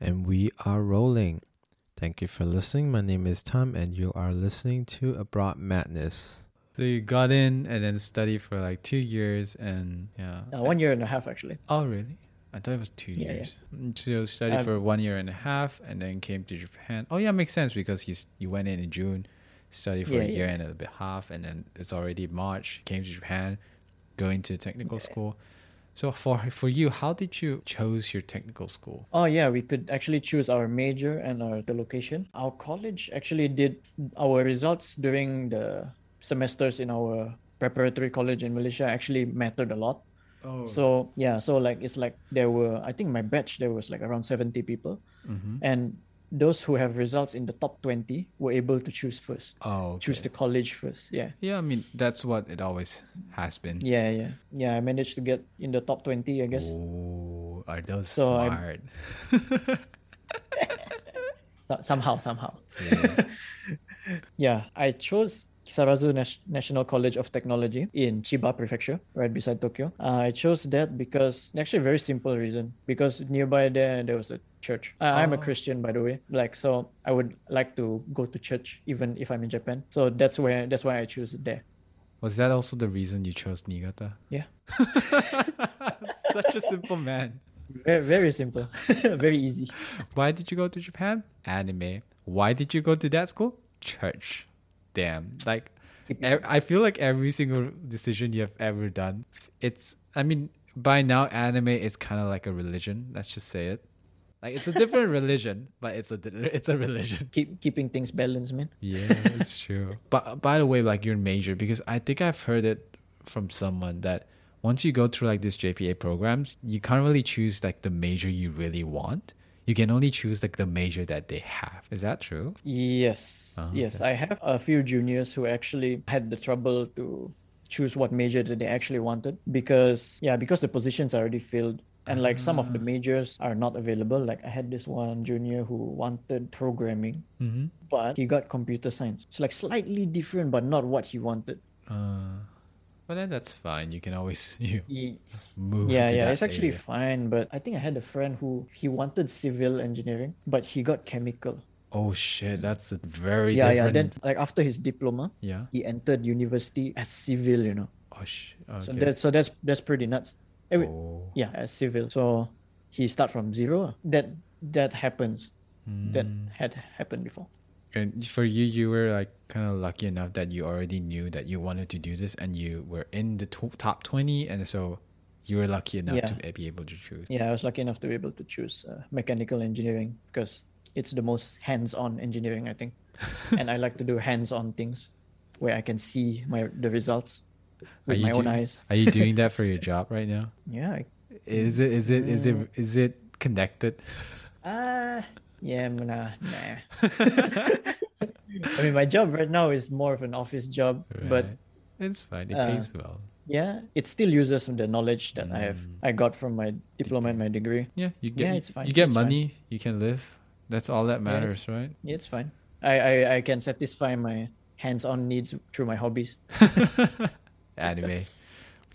And we are rolling. Thank you for listening. My name is Tom, and you are listening to Abroad Madness. So you got in and then studied for like two years and yeah. Uh, one year and a half actually. Oh really? I thought it was two Yeah, yeah. years. Mm, So you studied Um, for one year and a half and then came to Japan. Oh yeah, makes sense because you you went in in June, studied for Yeah, a year yeah. and a bit half, and then it's already March. Came to Japan, going to technical school. So for for you, how did you chose your technical school? Oh yeah, we could actually choose our major and our the location. Our college actually did our results during the semesters in our preparatory college in Malaysia actually mattered a lot. Oh, So yeah, so like it's like there were I think my batch there was like around 70 people hmm and those who have results in the top 20 were able to choose first. oh, Choose the college first. Yeah. yeah. I mean that's what it always has been. Yeah, yeah. Yeah, I managed to get in the top 20, I guess. Oh, are those So smart? So- somehow, somehow. yeah. Yeah, I chose Kisarazu Nas- National College of Technology in Chiba Prefecture, right beside Tokyo. Uh, I chose that because actually a very simple reason. Because nearby there there was a church. Uh, I'm a Oh. Christian, by the way. Like so, I would like to go to church even if I'm in Japan. So that's where that's why I choose there. Was that also the reason you chose Niigata? Yeah, Such a simple man. very very simple, very easy. Why did you go to Japan? Anime. Why did you go to that school? Church. Damn. Like, I feel like every single decision you have ever done, it's, I mean, by now, anime is kind of like a religion. Let's just say it. Like, it's a different religion, but it's a, it's a religion. Keep keeping things balanced, man. Yeah, it's true. But by the way, like your major, because I think I've heard it from someone that once you go through like this JPA programs, you can't really choose like the major you really want. You can only choose like the major that they have. Is that true? Yes, Oh, yes. I have a few juniors who actually had the trouble to choose what major that they actually wanted because yeah, because the positions are already filled and like some of the majors are not available. Like I had this one junior who wanted programming, Mm-hmm. but he got computer science. It's like slightly different, but not what he wanted. Uh, but then that's fine. You can always you He, move. yeah, yeah, it's actually area. fine. But I think I had a friend who he wanted civil engineering, but he got chemical. Oh shit, that's a very yeah, yeah. Then like after his diploma, yeah. he entered university as civil. You know. Oh sh. So Okay. that's so that's that's pretty nuts. Wait, oh. Yeah, as civil. So he start from zero. ah. That that happens. That Mm. had happened before. And for you, you were like kind of lucky enough that you already knew that you wanted to do this, and you were in the to- top twenty, and so you were lucky enough Yeah. to be able to choose. Yeah, I was lucky enough to be able to choose uh, mechanical engineering because it's the most hands-on engineering, I think. and I like to do hands-on things where I can see my the results Are you my own eyes. Are you doing that for your job right now? Yeah. I, Is it? Is it? Is it? Mm. It connected? uh, yeah, I'm gonna nah. I mean, my job right now is more of an office job, but it's fine. It uh, pays well. yeah, it still uses the knowledge that I have Mm. I got from my diploma and my degree. Yeah, you get. yeah, it's fine, You get it's fine. money. You can live. That's all that Yeah, matters, it's- right? Yeah, it's fine. I, I, I can satisfy my hands-on needs through my hobbies. Anime,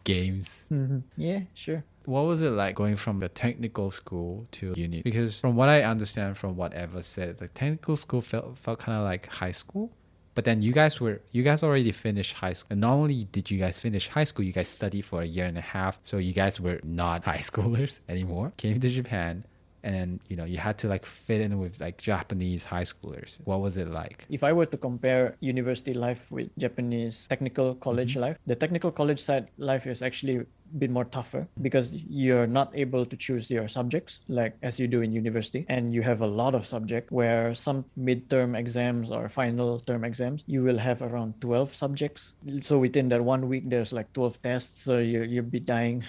games. Mm-hmm. Yeah, sure. What was it like going from the technical school to uni? Because from what I understand from whatever said, the technical school felt felt kind of like high school. But then you guys were you guys already finished high school. And not only did you guys finish high school, you guys studied for a year and a half. So you guys were not high schoolers anymore. Came to Japan and you know you had to like fit in with like Japanese high schoolers. What was it like? If I were to compare university life with Japanese technical college mm-hmm. life, the technical college side life is actually a bit more tougher because you're not able to choose your subjects like as you do in university. And you have a lot of subject where some midterm exams or final term exams you will have around 12 subjects. So within that one week there's like 12 tests. So you, you'll be dying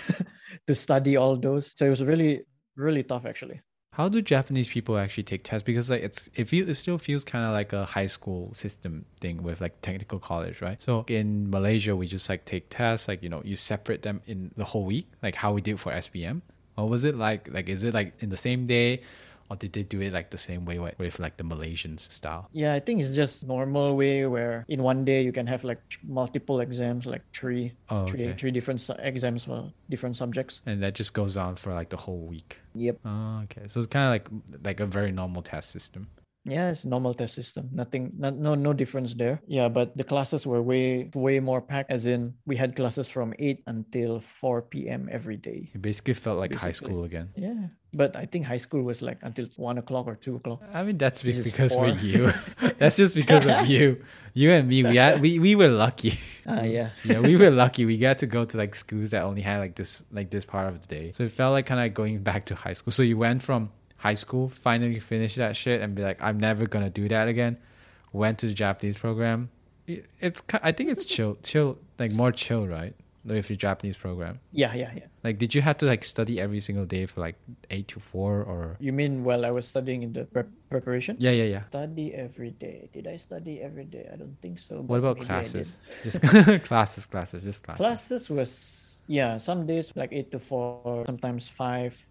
to study all those. So it was really really tough actually How do Japanese people actually take tests? Because like it's it feel it still feels kind of like a high school system thing with like technical college, right? So in Malaysia, we just like take tests, like you know, you separate them in the whole week, like how we did for SPM. Or was it like like is it like in the same day, or did they do it like the same way with, with like the Malaysian style? Yeah, I think it's just normal way where in one day you can have like multiple exams, like three, Oh, three, okay. three different su- exams for different subjects. And that just goes on for like the whole week. Yep. Oh, okay. So it's kind of like like a very normal test system. Yeah, it's normal test system. Nothing, not, no, no difference there. Yeah, but the classes were way, way more packed. As in, we had classes from eight until four p.m. every day. It basically felt like high school again. Yeah, but I think high school was like until one o'clock or two o'clock. I mean, that's This because we're you. that's just because of you. You and me, we had, we we were lucky. Ah, yeah. yeah, we were lucky. We got to go to like schools that only had like this like this part of the day. So it felt like kind of going back to high school. So you went from high school, finally finished that shit, and be like, I'm never gonna do that again. Went to the Japanese program. It's I think it's chill, chill, like more chill, right? With your Japanese program. Yeah, yeah, yeah. Like, did you have to like study every single day for like eight to four or? You mean while I was studying in the prep preparation? Yeah, yeah, yeah. Study every day. Did I study every day? I don't think so. What about maybe I did. classes? Just classes, classes, just classes. Classes was yeah, some days like eight to four, sometimes 5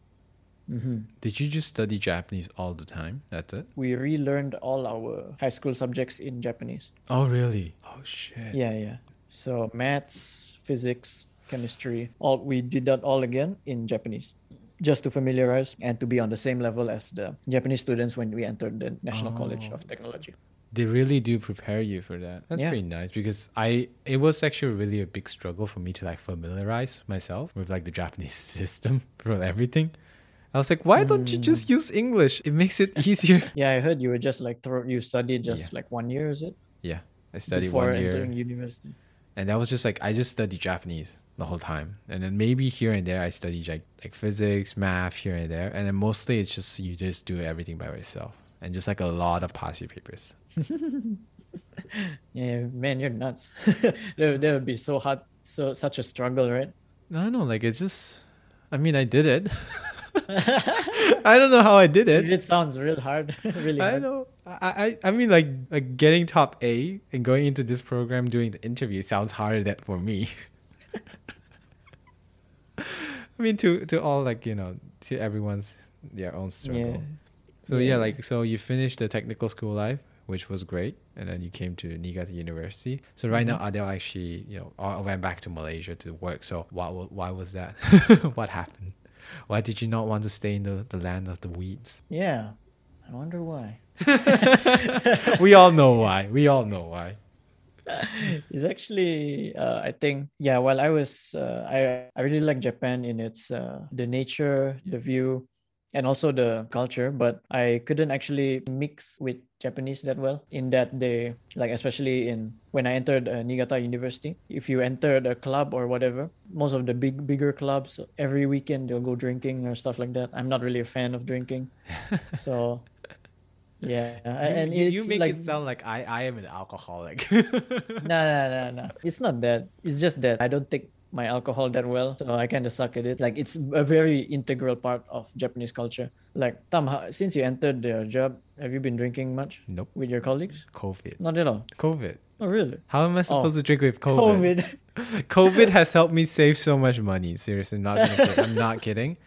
Mm-hmm. Did you just study Japanese all the time? That's it. We relearned all our high school subjects in Japanese. Oh, really? Oh shit. Yeah, yeah. So maths, physics, chemistry, all we did that all again in Japanese, just to familiarize and to be on the same level as the Japanese students when we entered the National College Oh. of Technology. They really do prepare you for that. That's Yeah. pretty nice because I it was actually really a big struggle for me to like familiarize myself with like the Japanese system for everything. I was like, why don't you hmm. just use English? It makes it easier. Yeah, I heard you were just like throw, you studied just Yeah. like one year, is it? yeah, I studied Before one year, entering university. and that was just like I just studied Japanese the whole time, and then maybe here and there I studied like like physics, math here and there, and then mostly it's just you just do everything by yourself, and just like a lot of past papers. Yeah, man, you're nuts. that, that would be so hard, so such a struggle, right? No, know, like it's just. I mean, I did it. I don't know how I did it. It sounds real hard, really I know. I, I I mean like like getting top A and going into this program doing the interview sounds harder than for me. I mean to to all like you know to everyone's their own struggle. Yeah. So yeah. Yeah. like so you finished the technical school life, which was great, and then you came to Niigata University. So right Mm-hmm. now Adele actually you know I went back to Malaysia to work. So why why was that? what happened? Why did you not want to stay in the, the land of the weebs? Yeah, I wonder why. we all know why. We all know why. it's actually uh, I think yeah while I was uh, I I really like Japan in its uh, the nature the view and also the culture but I couldn't actually mix with Japanese that well in that they like especially in when I entered uh, Niigata University if you entered a club or whatever most of the big bigger clubs every weekend they'll go drinking or stuff like that I'm not really a fan of drinking so yeah and you, it's you make like it sound like I, I am an alcoholic. no, no, no, no. It's not that. It's just that I don't take my alcohol that well, so I kind of suck at it. Like it's a very integral part of Japanese culture. Like Tam, since you entered the job, have you been drinking much nope. with your colleagues? COVID. Not at all. COVID. Oh, really? How am I supposed oh. to drink with COVID? COVID. COVID has helped me save so much money. Seriously, not gonna I'm not kidding.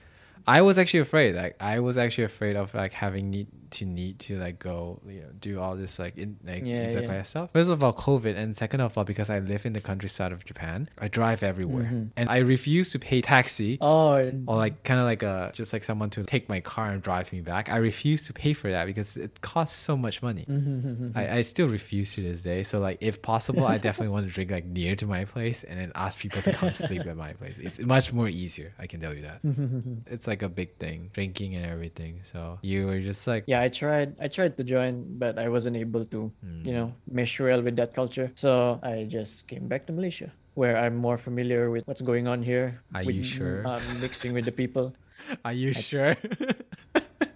I was actually afraid. Like I was actually afraid of like having need to need to like go you know do all this like in like Yeah, yeah. stuff. First of all, COVID, and second of all, because I live in the countryside of Japan, I drive everywhere, Mhm. and I refuse to pay taxi. Oh, Or like kind of like a just like someone to take my car and drive me back. I refuse to pay for that because it costs so much money. Mm-hmm. I, I still refuse to this day. So like if possible, I definitely want to drink like near to my place and then ask people to come sleep at my place. It's much more easier. I can tell you that. It's like a big thing, drinking and everything. So you were just like, yeah. I tried. I tried to join, but I wasn't able to. Mm. You know, mesh well with that culture. So I just came back to Malaysia, where I'm more familiar with what's going on here. Are with, you sure? Um, mixing with the people. are you sure?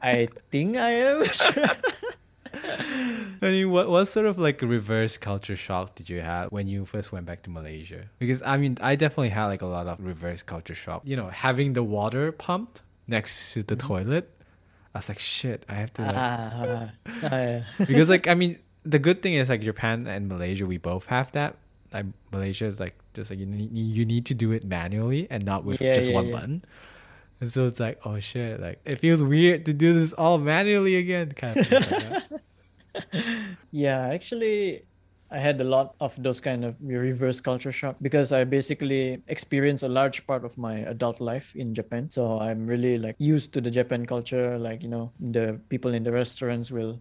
I think I am. I mean, what what sort of like reverse culture shock did you have when you first went back to Malaysia? Because I mean, I definitely had like a lot of reverse culture shock. You know, having the water pumped next to the toilet, I was like, shit, I have to. Like, ah, ah, yeah. because like I mean, the good thing is like Japan and Malaysia, we both have that. Like Malaysia is like just like you need, you need to do it manually and not with Yeah, just yeah, one button. And so it's like, oh shit, like it feels weird to do this all manually again, kind of. like. Yeah, actually, I had a lot of those kind of reverse culture shock because I basically experienced a large part of my adult life in Japan. So I'm really like used to the Japan culture. Like you know, the people in the restaurants will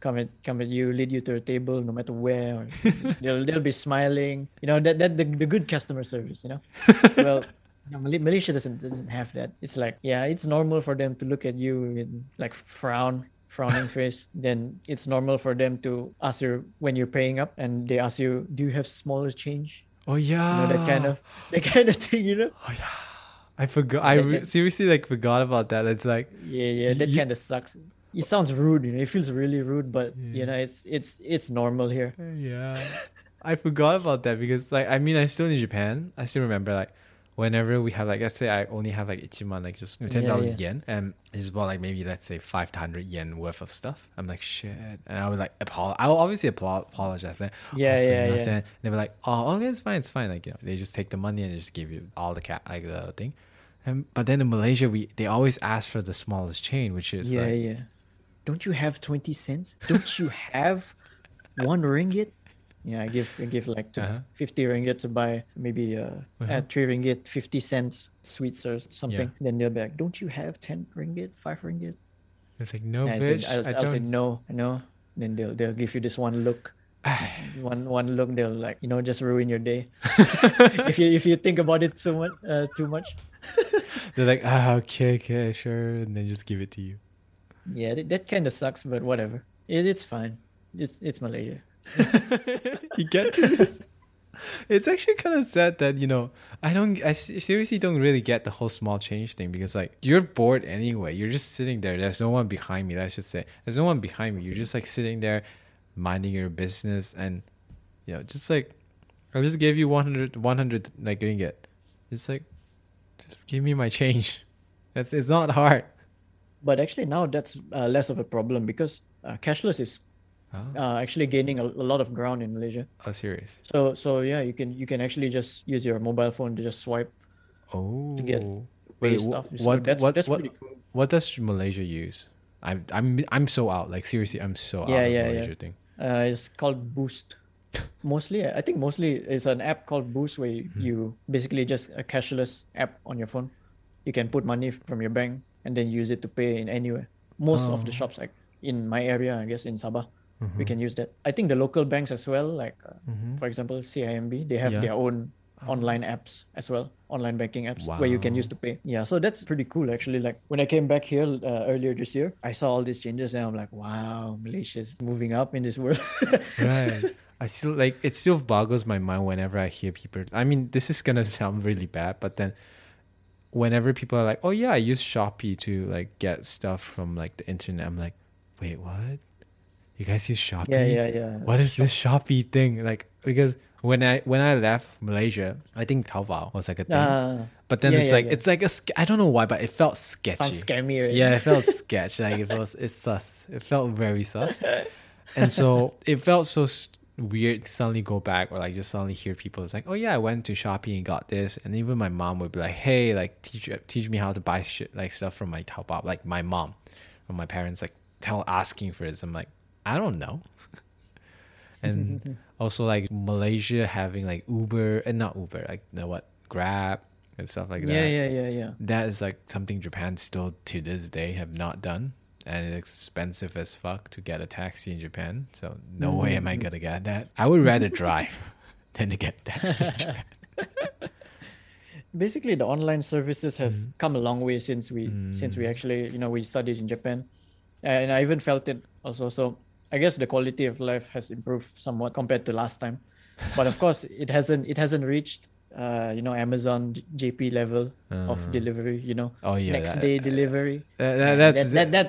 come at come at you, lead you to a table, no matter where. They'll they'll be smiling. You know that that the, the good customer service. You know, well. No, Mal- Malaysia doesn't doesn't have that. It's like yeah, it's normal for them to look at you with like frown, frowning face. Then it's normal for them to ask you when you're paying up, and they ask you, "Do you have smaller change?" Oh You yeah. know that kind of that kind of thing. You know? Oh yeah. I forgot. I re- seriously like forgot about that. It's like Yeah, yeah. That You- kind of sucks. It sounds rude. You know, it feels really rude, but you know, it's it's it's normal here. yeah. I forgot about that because like I mean I'm still in Japan. I still remember like whenever we have like let's say I only have like ichiman like just ten Yeah, dollars yeah. yen and it's about like maybe let's say five to hundred yen worth of stuff. I'm like shit, and I was like apol- I will obviously apologize. Like, Yeah, "Oh, yeah, yeah. And they were like, oh, okay, it's fine, it's fine. Like you know, they just take the money and just give you all the cat like the thing. And but then in Malaysia, we they always ask for the smallest chain, which is yeah, like, yeah. Don't you have twenty cents? Don't you have one ringgit? Yeah, I give I give like to Uh-huh. fifty ringgit to buy maybe uh, Uh-huh. at three ringgit fifty cents sweets or something. Then they'll be like, "Don't you have ten ringgit, five ringgit?" it's like no And I bitch, said, I'll, I I'll say don't. no, no. Then they'll they'll give you this one look. one one look they'll like you know just ruin your day if you if you think about it so much uh, too much They're like, ah, okay, okay, sure, and then just give it to you. yeah that, that kind of sucks but whatever it, it's fine it's it's malaysia you get this? It's actually kind of sad that you know I don't. I seriously don't really get the whole small change thing because like you're bored anyway. You're just sitting there. There's no one behind me. Let's just say there's no one behind me. You're just like sitting there, minding your business, and you know, just like I just gave you 100, 100 like ringgit. It's like, just give me my change. That's it's not hard. but actually now that's uh, less of a problem because uh, cashless is Oh, uh, actually gaining a, a lot of ground in malaysia oh serious. so so yeah you can you can actually just use your mobile phone to just swipe Oh, To get wait. stuff. So what? that's what? that's what? cool What does Malaysia use? I'm I'm I'm so out. Like seriously, I'm so Yeah, out of yeah, yeah. Malaysia thing. uh, it's called Boost. Mostly, I think mostly it's an app called Boost where you, Hmm. you basically just a cashless app on your phone. You can put money from your bank and then use it to pay in anywhere. Most of the Oh. shops, like in my area, I guess in Sabah, Mm-hmm. we can use that. I think the local banks as well, like uh, for example CIMB, they have Yeah. their own online apps as well, online banking apps where you can use to pay. Yeah, so that's pretty cool actually. Like when I came back here uh, earlier this year, I saw all these changes and I'm like, wow, Malaysia's moving up in this world. right. I still like it. Still boggles my mind whenever I hear people. I mean, this is gonna sound really bad, but then whenever people are like, "Oh yeah, I use Shopee to like get stuff from like the internet," I'm like, "Wait, what? You guys use Shopee? yeah, yeah, yeah. What is this Shopee thing? Like because when I when I left Malaysia, I think Taobao was like a thing. Ah, but then yeah, it's yeah, like yeah. it's like a I don't know why, but it felt sketchy. sounds scammy, right? Yeah, it felt sketch. Like it was, it's sus. It felt very sus. And so it felt so weird to suddenly go back or like just suddenly hear people. It's like, oh yeah, I went to Shopee and got this. And even my mom would be like, hey, like teach teach me how to buy shit like stuff from my Taobao. Like my mom, from my parents, like tell asking for this. I'm like, I don't know. and also like Malaysia having like Uber and not Uber, like you know what, Grab and stuff like that yeah, yeah, yeah, yeah. that is like something Japan still to this day have not done. And it's expensive as fuck to get a taxi in Japan. So no way am I Mm-hmm. gonna get that. I would rather drive than to get taxi in Japan. Basically, the online services has Mm. come a long way since we since we actually you know we studied in Japan, and I even felt it also. So I guess the quality of life has improved somewhat compared to last time, but of course it hasn't it hasn't reached uh you know Amazon JP level of Uh. delivery. You know Oh yeah, next that- day delivery. that- that- that's that, that, that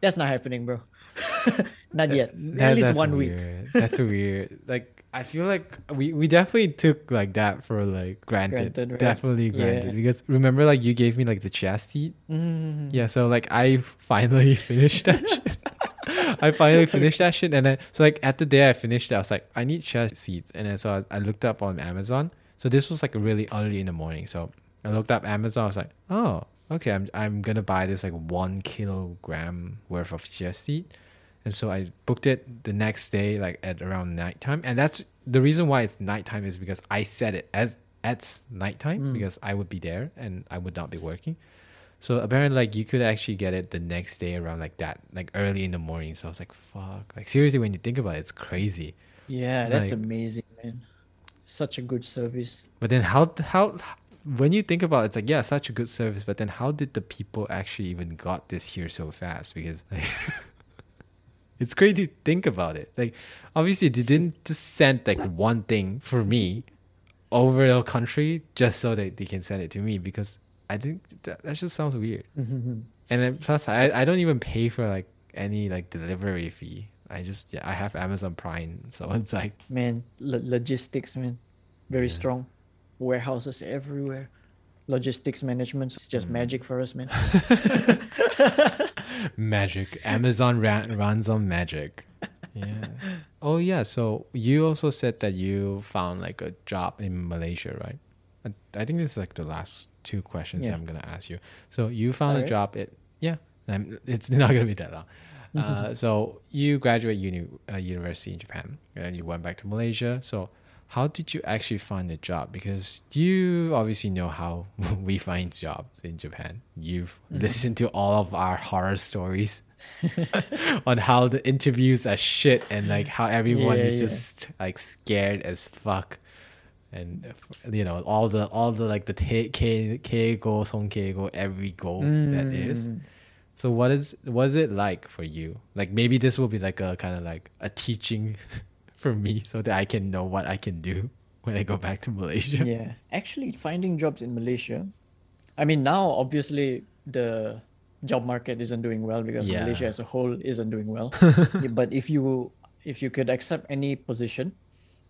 that's not happening, bro. not yet. At least one week. That's weird. Like I feel like we we definitely took like that for like granted. Granted, right? Definitely granted Yeah. because remember like you gave me like the chia seed. Mm. Yeah, so like I finally finished that shit. I finally finished that shit, and then so like at the day I finished it, I was like, I need chia seeds, and then so I, I looked up on Amazon. So this was like really early in the morning. So I looked up Amazon. I was like, oh, okay, I'm I'm gonna buy this like one kilogram worth of chia seed, and so I booked it the next day, like at around nighttime, and that's the reason why it's nighttime is because I set it as at nighttime Mm. because I would be there and I would not be working. So apparently, like you could actually get it the next day around like that, like early in the morning. So I was like, fuck, like seriously, when you think about it, it's crazy. Yeah, that's Like- amazing, man. Such a good service. But then how how when you think about it, it's like yeah, such a good service. But then how did the people actually even got this here so fast? Because like, it's crazy to think about it. Like obviously they didn't just send like one thing for me over the country just so that they can send it to me because I think that, that just sounds weird. And then plus I, I don't even pay for like any like delivery fee. I just yeah, I have Amazon Prime, so it's like man, lo- logistics, man, very Yeah. strong. Warehouses everywhere. Logistics management is just Mm. magic for us, man. magic. Amazon ran, runs on magic. Yeah. Oh yeah. So you also said that you found like a job in Malaysia, right? I, I think this is like the last two questions Yeah. I'm gonna ask you. So you found a Alright. job at yeah. Um, it's not gonna be that long. Uh, so you graduate uni uh, university in Japan and you went back to Malaysia. So how did you actually find a job? Because you obviously know how we find jobs in Japan. You've Mm-hmm. listened to all of our horror stories on how the interviews are shit and like how everyone Yeah, is yeah. just like scared as fuck. And you know all the all the like the te- ke keigo, sonkeigo, every goal that is. Mm. So what is what is it like for you? Like maybe this will be like a kind of like a teaching for me so that I can know what I can do when I go back to Malaysia. yeah actually finding jobs in malaysia i mean now obviously the job market isn't doing well because Yeah. malaysia as a whole isn't doing well but if you if you could accept any position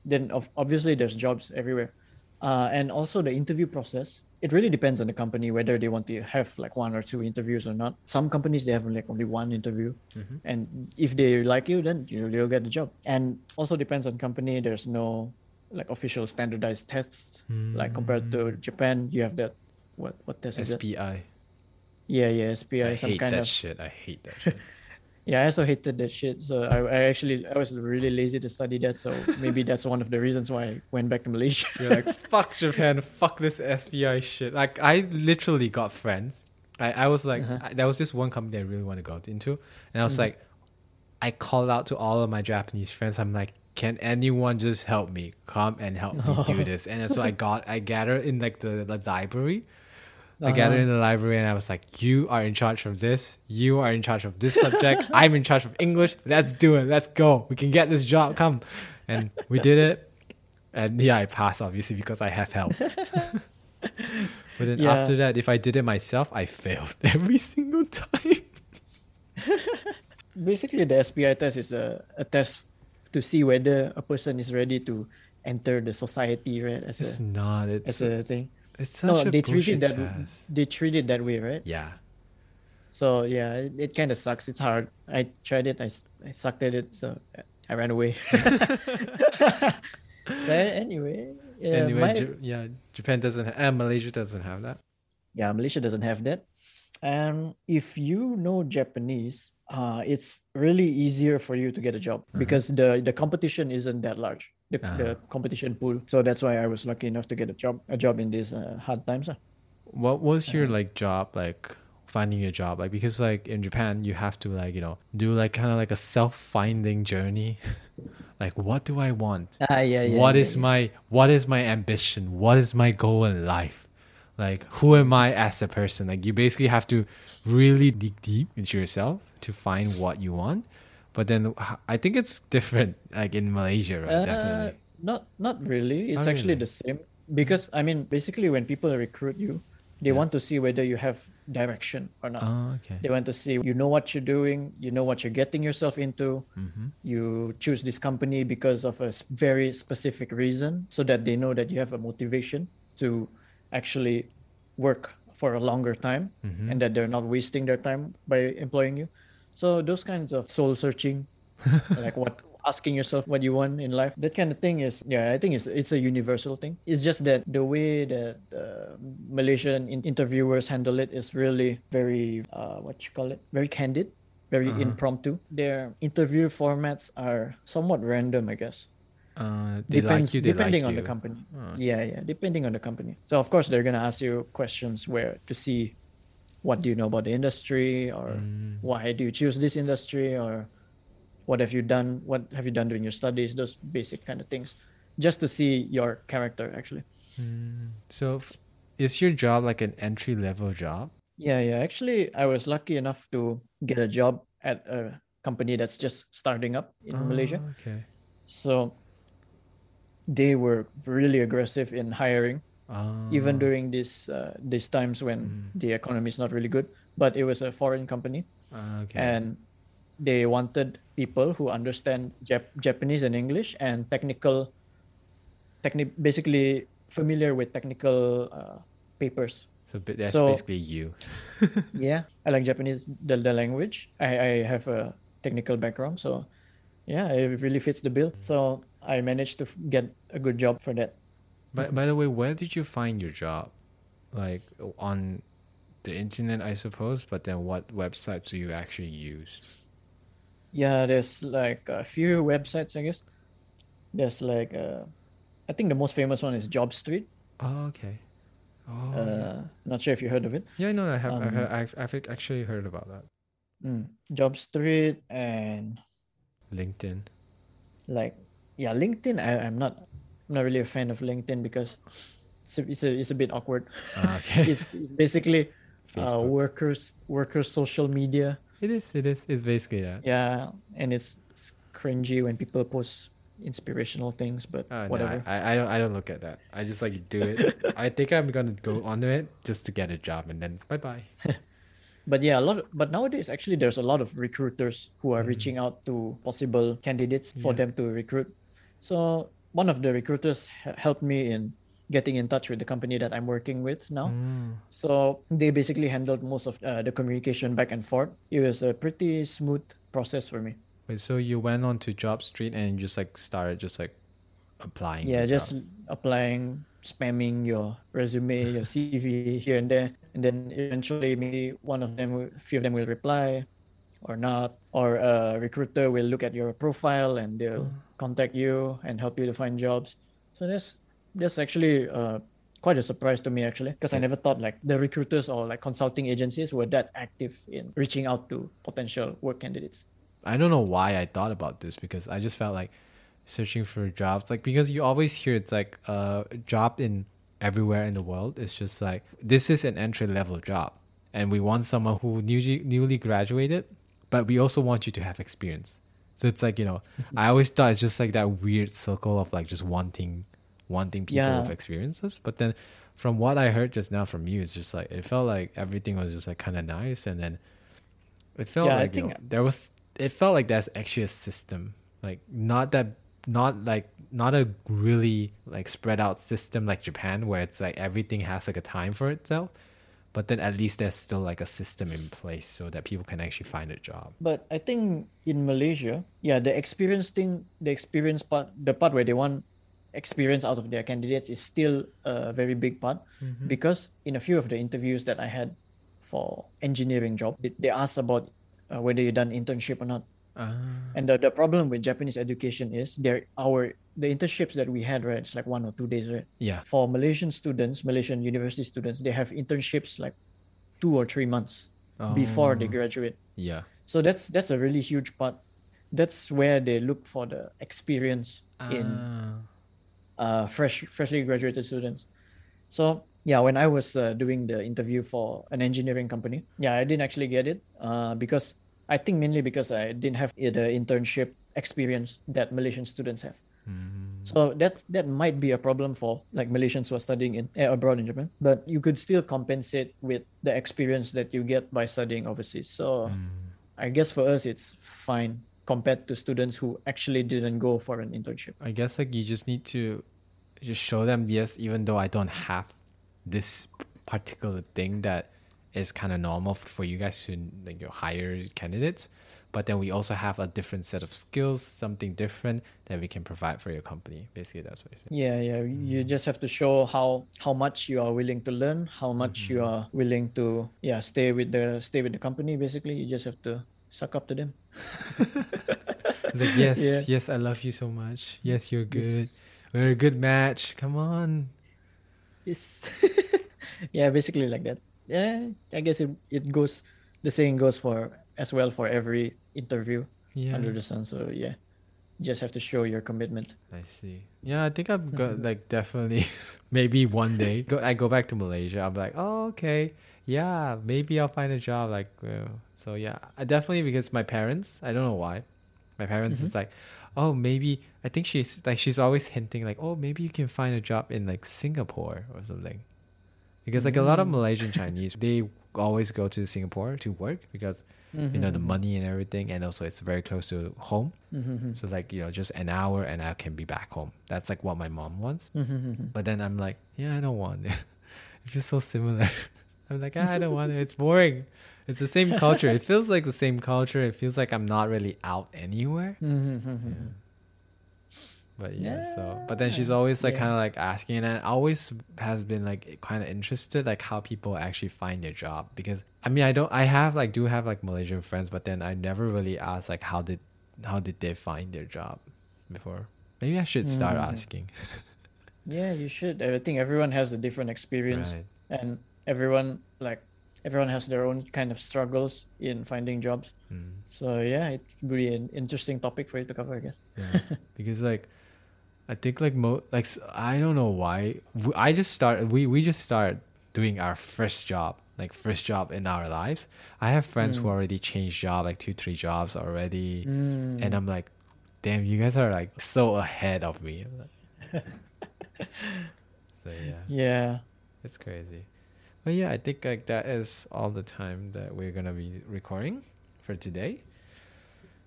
then of, obviously there's jobs everywhere uh, and also the interview process it really depends on the company whether they want to have like one or two interviews or not some companies they have like only one interview Mm-hmm. and if they like you then you you'll get the job and also depends on company there's no like official standardized tests like compared to japan you have that what what test is it SPI. yeah yeah SPI I some hate kind that of shit. I hate that shit. yeah I also hated that shit so I, I actually I was really lazy to study that so maybe that's one of the reasons why I went back to Malaysia You're like, fuck Japan, fuck this SPI shit. Like, I literally got friends. I, I was like, Uh-huh. I, there was this one company I really want to go into. And I was Mhm. like, I called out to all of my Japanese friends. I'm like, can anyone just help me? Come and help me do this. And so I got, I gathered in like the, the library. I gathered Uh-huh. in the library and I was like, you are in charge of this. You are in charge of this subject. I'm in charge of English. Let's do it. Let's go. We can get this job. Come. And we did it. And yeah, I passed obviously because I have help. but then Yeah. after that, if I did it myself, I failed every single time. basically the SPI test is a, a test to see whether a person is ready to enter the society right as It's a not. It's as a thing it's such no a they treat it that test. they treat it that way right Yeah. so yeah it, it kind of sucks it's hard I tried it I, I sucked at it so I ran away so anyway yeah, anyway, my- Ja- yeah, Japan doesn't. Ha- uh, Malaysia doesn't have that. yeah malaysia doesn't have that and if you know japanese uh it's really easier for you to get a job because the the competition isn't that large the, the Uh-huh. competition pool so that's why i was lucky enough to get a job a job in these uh, hard times uh. What was your like job like? Finding a job like because like in Japan you have to like you know do like kind of like a self finding journey. like what do I want? ah yeah yeah What yeah, is yeah. my what is my ambition what is my goal in life like who am i as a person like you basically have to really dig deep into yourself to find what you want but then I think it's different like in malaysia right Uh, definitely Not not really. It's Oh, actually really? the same because I mean basically when people recruit you, they Yeah. want to see whether you have direction or not. oh okay They want to see you know what you're doing, you know what you're getting yourself into. mm-hmm. You choose this company because of a very specific reason so that they know that you have a motivation to actually work for a longer time Mhm. and that they're not wasting their time by employing you. So those kinds of soul searching, like what asking yourself what you want in life. That kind of thing is, yeah, I think it's it's a universal thing. It's just that the way that uh, Malaysian in- interviewers handle it is really very, uh, what you call it, very candid, very Uh-huh. impromptu. Their interview formats are somewhat random, I guess. Uh, they Depends, like you. Depending like on the company. Oh. Yeah, yeah, depending on the company. So of course they're gonna ask you questions where to see what do you know about the industry or Mm. why do you choose this industry or what have you done what have you done during your studies those basic kind of things just to see your character actually Mm. So, f- is your job like an entry level job? yeah yeah actually i was lucky enough to get a job at a company that's just starting up in malaysia Oh, Okay. so they were really aggressive in hiring even Oh. during these uh, these times when Mm. the economy is not really good but it was a foreign company Ah, okay. and they wanted people who understand Jap- Japanese and English and technical, techni- basically familiar with technical uh, papers. so that's so- basically you. Yeah, I like Japanese, the, the language. I, I have a technical background, so yeah, it really fits the bill. So I managed to get a good job for that. By by the way, where did you find your job? Like on the internet, I suppose. But then, what websites do you actually use? Yeah, there's like a few websites, I guess. There's like, uh, I think the most famous one is Job Street. Oh, okay. Oh, yeah. Uh, not sure if you heard of it. yeah. No, I have. I um, heard, I've, I've actually heard about that. Mm, Job Street and LinkedIn. like yeah, LinkedIn. I, I'm not I'm not really a fan of LinkedIn because it's a, it's a, it's a bit awkward. Ah, okay. it's, it's basically uh, workers workers social media. It is. It is. It's basically that. Yeah, and it's, it's cringy when people post inspirational things, but Oh, no, whatever. I, I don't I don't look at that. I just like do it. I think I'm gonna go onto it just to get a job and then bye bye. But yeah, a lot. Of, but nowadays, actually, there's a lot of recruiters who are Mm. reaching out to possible candidates for Yeah. them to recruit. So one of the recruiters helped me in getting in touch with the company that I'm working with now. Mm. So they basically handled most of uh, the communication back and forth. It was a pretty smooth process for me. Wait, so you went on to Job Street and just like started just like applying. yeah, just jobs? applying, spamming your resume, your CV here and there, and then eventually maybe one of them, a few of them will reply, or not, or a recruiter will look at your profile and they'll contact you and help you to find jobs. So that's that's actually uh, quite a surprise to me actually, because I never thought like the recruiters or like consulting agencies were that active in reaching out to potential work candidates. I don't know why I thought about this because I just felt like searching for jobs like because you always hear it's like a job in everywhere in the world. It's just like this is an entry level job and we want someone who newly newly graduated, but we also want you to have experience. So it's like, you know, I always thought it's just like that weird circle of like just wanting wanting people Yeah. with experiences. But then from what I heard just now from you, it's just like it felt like everything was just like kinda nice and then it felt Yeah, like you know, there was it felt like there's actually a system like not that not like not a really like spread out system like japan where it's like everything has like a time for itself but then at least there's still like a system in place so that people can actually find a job But I think in Malaysia, yeah, the experience thing, the experience part, the part where they want experience out of their candidates is still a very big part because in a few of the interviews that I had for engineering job, they, they asked about uh, whether you've done internship or not. Ah. And the, the problem with Japanese education is there our the internships that we had right it's like one or two days right? Yeah. For Malaysian students Malaysian university students they have internships like two or three months before they Oh, graduate. Yeah. So that's that's a really huge part. That's where they look for the experience in Ah. uh, fresh freshly graduated students. So yeah when i was uh, doing the interview for an engineering company yeah i didn't actually get it uh, because i think mainly because i didn't have the internship experience that malaysian students have Mm. so that that might be a problem for like Malaysians who are studying in eh, abroad in Japan. But you could still compensate with the experience that you get by studying overseas. So Mm. I guess for us it's fine compared to students who actually didn't go for an internship. I guess like you just need to just show them yes, even though I don't have this particular thing that is kind of normal for you guys to like your hire candidates, but then we also have a different set of skills, something different that we can provide for your company. Basically, that's what you're saying. Yeah, yeah. You Mm. just have to show how how much you are willing to learn, how much you Mhm. are willing to yeah stay with the stay with the company. Basically, you just have to suck up to them. Like, yes, Yeah. yes, I love you so much. Yes, you're good. Yes. We're a good match. Come on. Yes. yeah, basically like that. Yeah, I guess it, it goes the saying goes for as well for every interview Yeah. under the sun. So yeah, you just have to show your commitment. I see. Yeah, I think I'm go- Mhm. like definitely maybe one day go I go back to Malaysia. I'm like, oh okay, yeah, maybe I'll find a job. Like, uh, so yeah, I definitely because my parents. I don't know why. My parents Mhm. is like, oh maybe I think she's like she's always hinting like, oh maybe you can find a job in like Singapore or something, because like a lot of Mm. Malaysian Chinese they always go to Singapore to work because you know the Mhm. money and everything, and also it's very close to home. Mhm. So like you know, just an hour and I can be back home. That's like what my mom wants. Mhm. But then I'm like, yeah, I don't want it. It feels so similar. I'm like, ah, I don't want it. It's boring. It's the same culture. It feels like the same culture. It feels like I'm not really out anywhere. Mhm. Yeah. But yeah, so but then she's always like Yeah. kind of like asking, and I always has been like kind of interested, like how people actually find their job. Because I mean, I don't, I have like do have like Malaysian friends, but then I never really asked like how did how did they find their job before. Maybe I should start Mm. asking. Yeah, you should. I think everyone has a different experience, Right. and everyone like everyone has their own kind of struggles in finding jobs. Mm. So yeah, it would be an interesting topic for you to cover, I guess. Yeah. because like I think like mo like I don't know why I just start we we just start doing our first job like first job in our lives. I have friends who Mm. already changed job like two three jobs already, and Mm. I'm like, damn, you guys are like so ahead of me. so yeah, yeah. it's crazy. But yeah, I think like that is all the time that we're gonna be recording for today.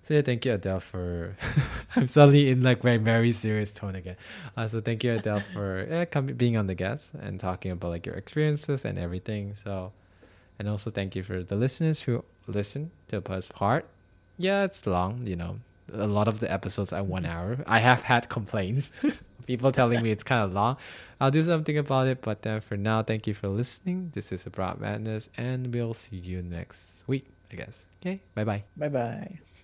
So yeah, thank you Adele for. I'm suddenly in like very very serious tone again. Uh, so thank you Adele for yeah, coming being on the guest and talking about like your experiences and everything. So, and also thank you for the listeners who listen to Buzz Part. Yeah, it's long, you know. A lot of the episodes are one hour. I have had complaints, people telling me it's kind of long. I'll do something about it, but then for now, thank you for listening. This is Abroad Madness, and we'll see you next week, I guess. Okay, bye bye. Bye bye.